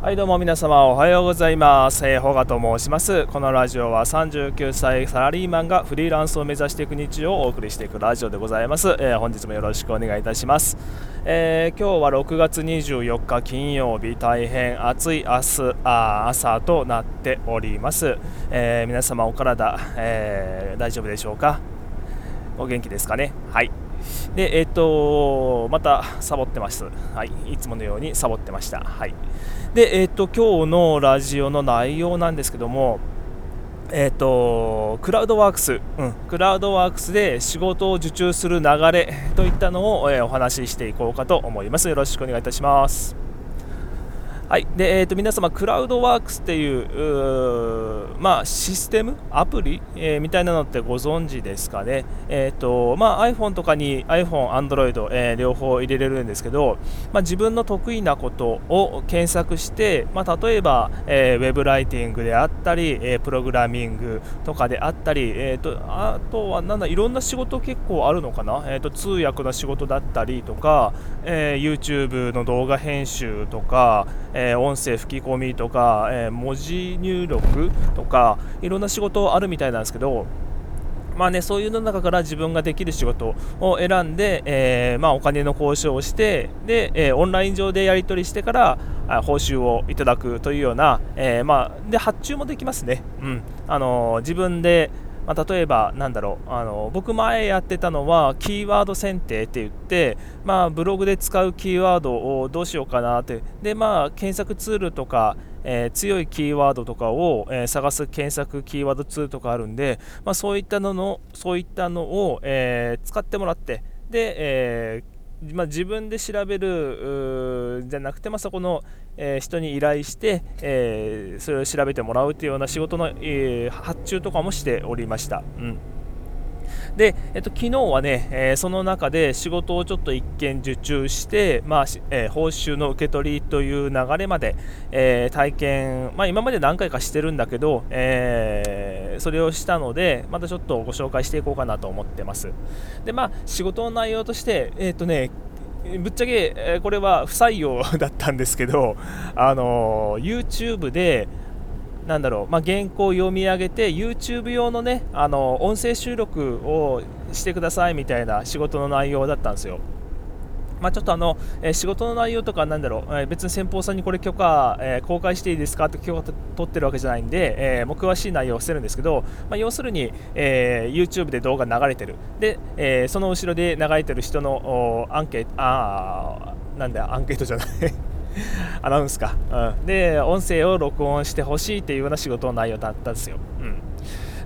はいどうも皆様おはようございます。えー、ホガと申します。このラジオは39歳サラリーマンがフリーランスを目指していく日常をお送りしていくラジオでございます、えー、本日もよろしくお願いいたします、えー、今日は6月24日金曜日大変暑い明日あ朝となっております、え皆様お体、え大丈夫でしょうか？お元気ですかね？はい。で、えっ、ー、と、またサボってます。はい、いつものようにサボってました。はい。で、えっ、ー、と、今日のラジオの内容なんですけども、えっ、ー、と、クラウドワークス、うん、クラウドワークスで仕事を受注する流れといったのを、えお話ししていこうかと思います。よろしくお願いいたします。はい。でえーと、皆様、クラウドワークスっていうまあ、システム、アプリ、えー、みたいなのってご存知ですかね、えーとまあ、iPhone とかに iPhone、Android、えー、両方入れれるんですけど、まあ、自分の得意なことを検索して、まあ、例えば、えー、ウェブライティングであったり、えプログラミングとかであったり、えーと、あとはなんだいろんな仕事結構あるのかな、えーと、通訳の仕事だったりとか、え YouTube の動画編集とか、ー、音声吹き込みとか、えー、文字入力とかいろんな仕事あるみたいなんですけどまあね、そういうの中から自分ができる仕事を選んで、えー、まあ、お金の交渉をしてで、えー、オンライン上でやり取りしてから報酬をいただくというような、えー、まあ、で発注もできますね、うん。あの自分でまあ、例えばなんだろうあの僕前やってたのはキーワード選定って言って、まあ、ブログで使うキーワードをどうしようかなってで、まあ、検索ツールとか、えー、強いキーワードとかを、えー、探す検索キーワードツールとかあるんで、まあ、そういったののそういったのを、えー、使ってもらってで、えーまあ、自分で調べるじゃなくて、まあ、そこの、えー、人に依頼して、えー、それを調べてもらうというような仕事の、えー、発注とかもしておりました。うんで、えっと、昨日はね、えー、その中で仕事をちょっと一件受注して、まあえー、報酬の受け取りという流れまで、えー、体験、まあ、今まで何回かしてるんだけど、えそれをしたので、またちょっとご紹介していこうかなと思ってます。で、まあ、仕事の内容として、えっとね、ぶっちゃけこれは不採用だったんですけど、あの YouTube で、なんだろう、まあ、原稿を読み上げて YouTube 用のねあの音声収録をしてくださいみたいな仕事の内容だったんですよ。まあ、ちょっとあの、えー、仕事の内容とかなんだろう、えー、別に先方さんにこれ許可、えー、公開していいですかって許可取ってるわけじゃないんで、えもう詳しい内容をしてるんですけど、まあ、要するに、え YouTube で動画流れてる。で、えその後ろで流れてる人のアンケートあなんだアンケートじゃない。アナウンスか、うん、で音声を録音してほしいっていうような仕事の内容だったんですよ、うん、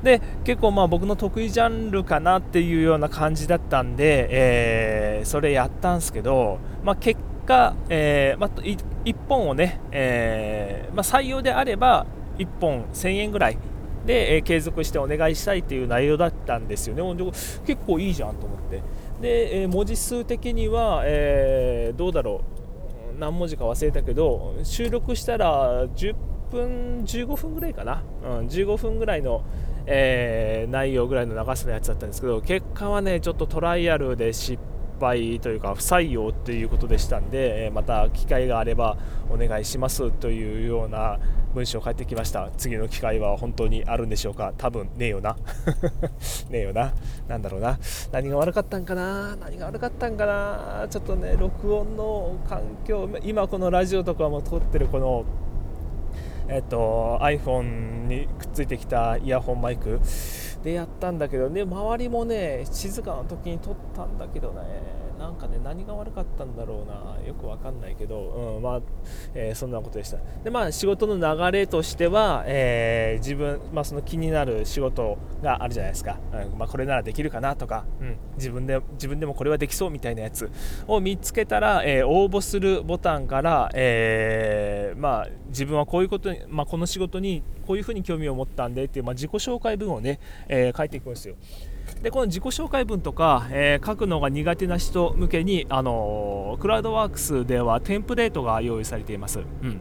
で結構まあ僕の得意ジャンルかなっていうような感じだったんで、えー、それやったんですけど、まあ、結果、えーまあ、1本をね、えーまあ、採用であれば1本1000円ぐらいで、えー、継続してお願いしたいっていう内容だったんですよね。結構いいじゃんと思って。で、えー、文字数的には、えー、どうだろう。何文字か忘れたけど収録したら10分15分ぐらいかな、うん、15分ぐらいの、えー、内容ぐらいの長さのやつだったんですけど結果はねちょっとトライアルで失敗というか不採用ということでしたんでまた機会があればお願いしますというような文章を返ってきました。次の機会は本当にあるんでしょうか？多分ねえよな。ねえよな。何だろうな。何が悪かったんかな？何が悪かったんかな？ちょっとね録音の環境今このラジオとかも撮ってるこのえっと iPhone にくっついてきたイヤホンマイクでやったんだけどね周りもね静かな時に撮ったんだけどねなんかね何が悪かったんだろうなよくわかんないけど、うんまあえー、そんなことでした。でまあ仕事の流れとしては、えー、自分、まあ、その気になる仕事があるじゃないですか、うんまあ、これならできるかなとか、うん、自分で自分でもこれはできそうみたいなやつを見つけたら、えー、応募するボタンから、えまあ、自分はこういうことに、まあ、この仕事にこういうふうに興味を持ったんでっていう、まあ、自己紹介文をね、え書いていくんですよ。でこの自己紹介文とか、えー、書くのが苦手な人向けに、あのー、クラウドワークスではテンプレートが用意されています。うん。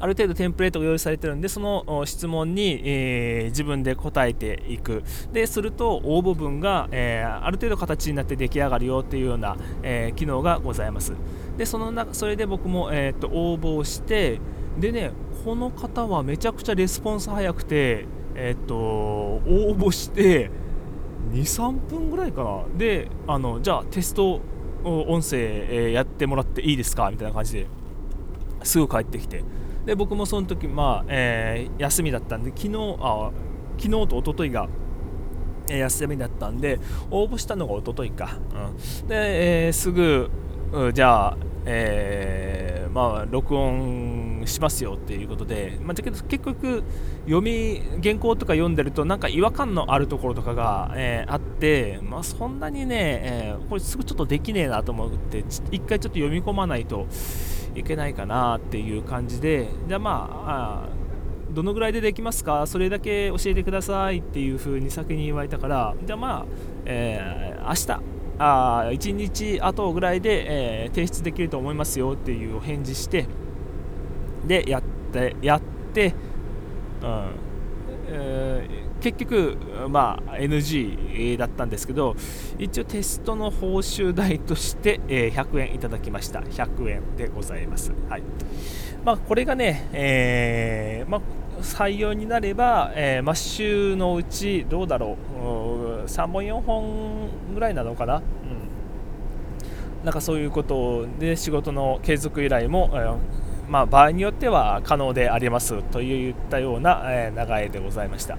ある程度テンプレートが用意されてるんでその質問に、えー、自分で答えていく。ですると応募文が、えー、ある程度形になって出来上がるよっていうような、えー、機能がございます。でその中それで僕も、えーと、応募してでねこの方はめちゃくちゃレスポンス早くてえっ、と応募して23分ぐらいかな。であのじゃあテスト音声、やってもらっていいですか？みたいな感じですぐ帰ってきて。で僕もその時、まあえー、休みだったんで昨日あ昨日と一昨日が休みだったんで応募したのが一昨日か、うん、で、えー、すぐじゃあ、えー、まあ、録音しますよっていうことで、まあ、だけど結局読み原稿とか読んでるとなんか違和感のあるところとかが、えー、あって、まあ、そんなにね、えー、これすぐちょっとできねえなと思って一回ちょっと読み込まないといけないかなっていう感じでじゃあまあどのぐらいでできますか？それだけ教えてくださいっていう風に先に言われたからじゃあまあ、えー、明日あ1日後ぐらいで、えー、提出できると思いますよっていうお返事してでやってやってうん。えー、結局、まあ、NG だったんですけど一応テストの報酬代として、えー、100円いただきました。100円でございます、はい。まあ、これがね、えーまあ、採用になれば、えー、マッシュのうちどうだろう。3本4本ぐらいなのかな、うん、なんかそういうことで仕事の継続依頼も、えーまあ、場合によっては可能でありますといったような、え、流れでございました。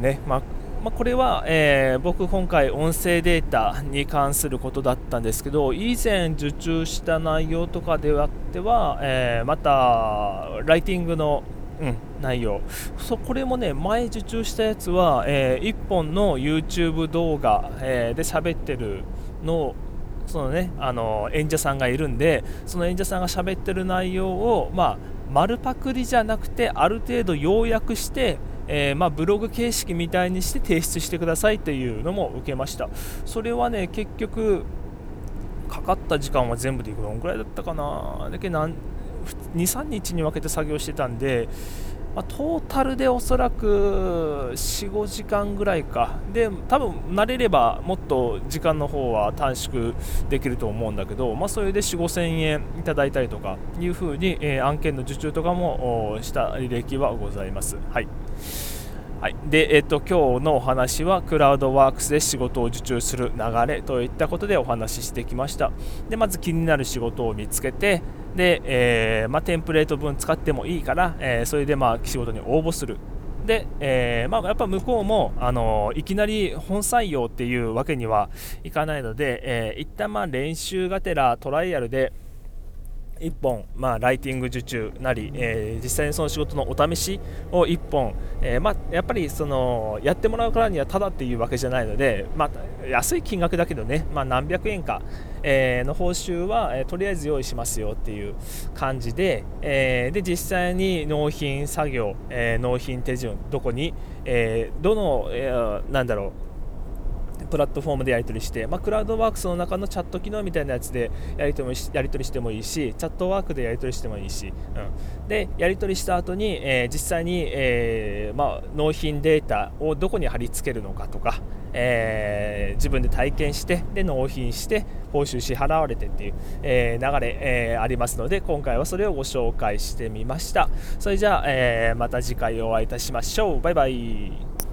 ねまあまあ、これは、えー、僕今回音声データに関することだったんですけど以前受注した内容とかであっては、えー、またライティングの、うん、内容そこれもね前受注したやつは、え、1本の YouTube 動画、えで喋ってるのをそのねあの演者さんがいるんでその演者さんが喋ってる内容をまあ丸パクリじゃなくてある程度要約して、えー、まあ、ブログ形式みたいにして提出してくださいというのも受けました。それはね結局かかった時間は全部でいくどんくらいだったかな？だけ23日に分けて作業してたんでまあ、トータルでおそらく4、5時間ぐらいか、で多分慣れればもっと時間の方は短縮できると思うんだけど、まあ、それで4、5000円いただいたりとかいうふうに、えー、案件の受注とかもした履歴はございます。はいはい、で、えっと、今日のお話はクラウドワークスで仕事を受注する流れといったことでお話ししてきました。でまず気になる仕事を見つけてで、えー、まあ、テンプレート分使ってもいいから、えー、それでまあ仕事に応募する。で、えー、まあ、やっぱ向こうも、あのいきなり本採用っていうわけにはいかないので、えー、一旦まあ練習がてらトライアルで1本、まあ、ライティング受注なり、えー、実際にその仕事のお試しを1本、えー、まあ、やっぱりそのやってもらうからにはただっていうわけじゃないので、まあ、安い金額だけどね、まあ、何百円か、えー、の報酬は、えとりあえず用意しますよっていう感じで,、えで実際に納品作業、え納品手順どこに、えどの、えなんだろうプラットフォームでやり取りして、まあ、クラウドワークスの中のチャット機能みたいなやつでやり取りやり取りしてもいいしチャットワークでやり取りしてもいいし、うん、でやり取りした後に、えー、実際に、えー、まあ、納品データをどこに貼り付けるのかとか、えー、自分で体験してで納品して報酬支払われてっていう、え流れ、えありますので今回はそれをご紹介してみました。それじゃあ、えまた次回お会いいたしましょう。バイバイ。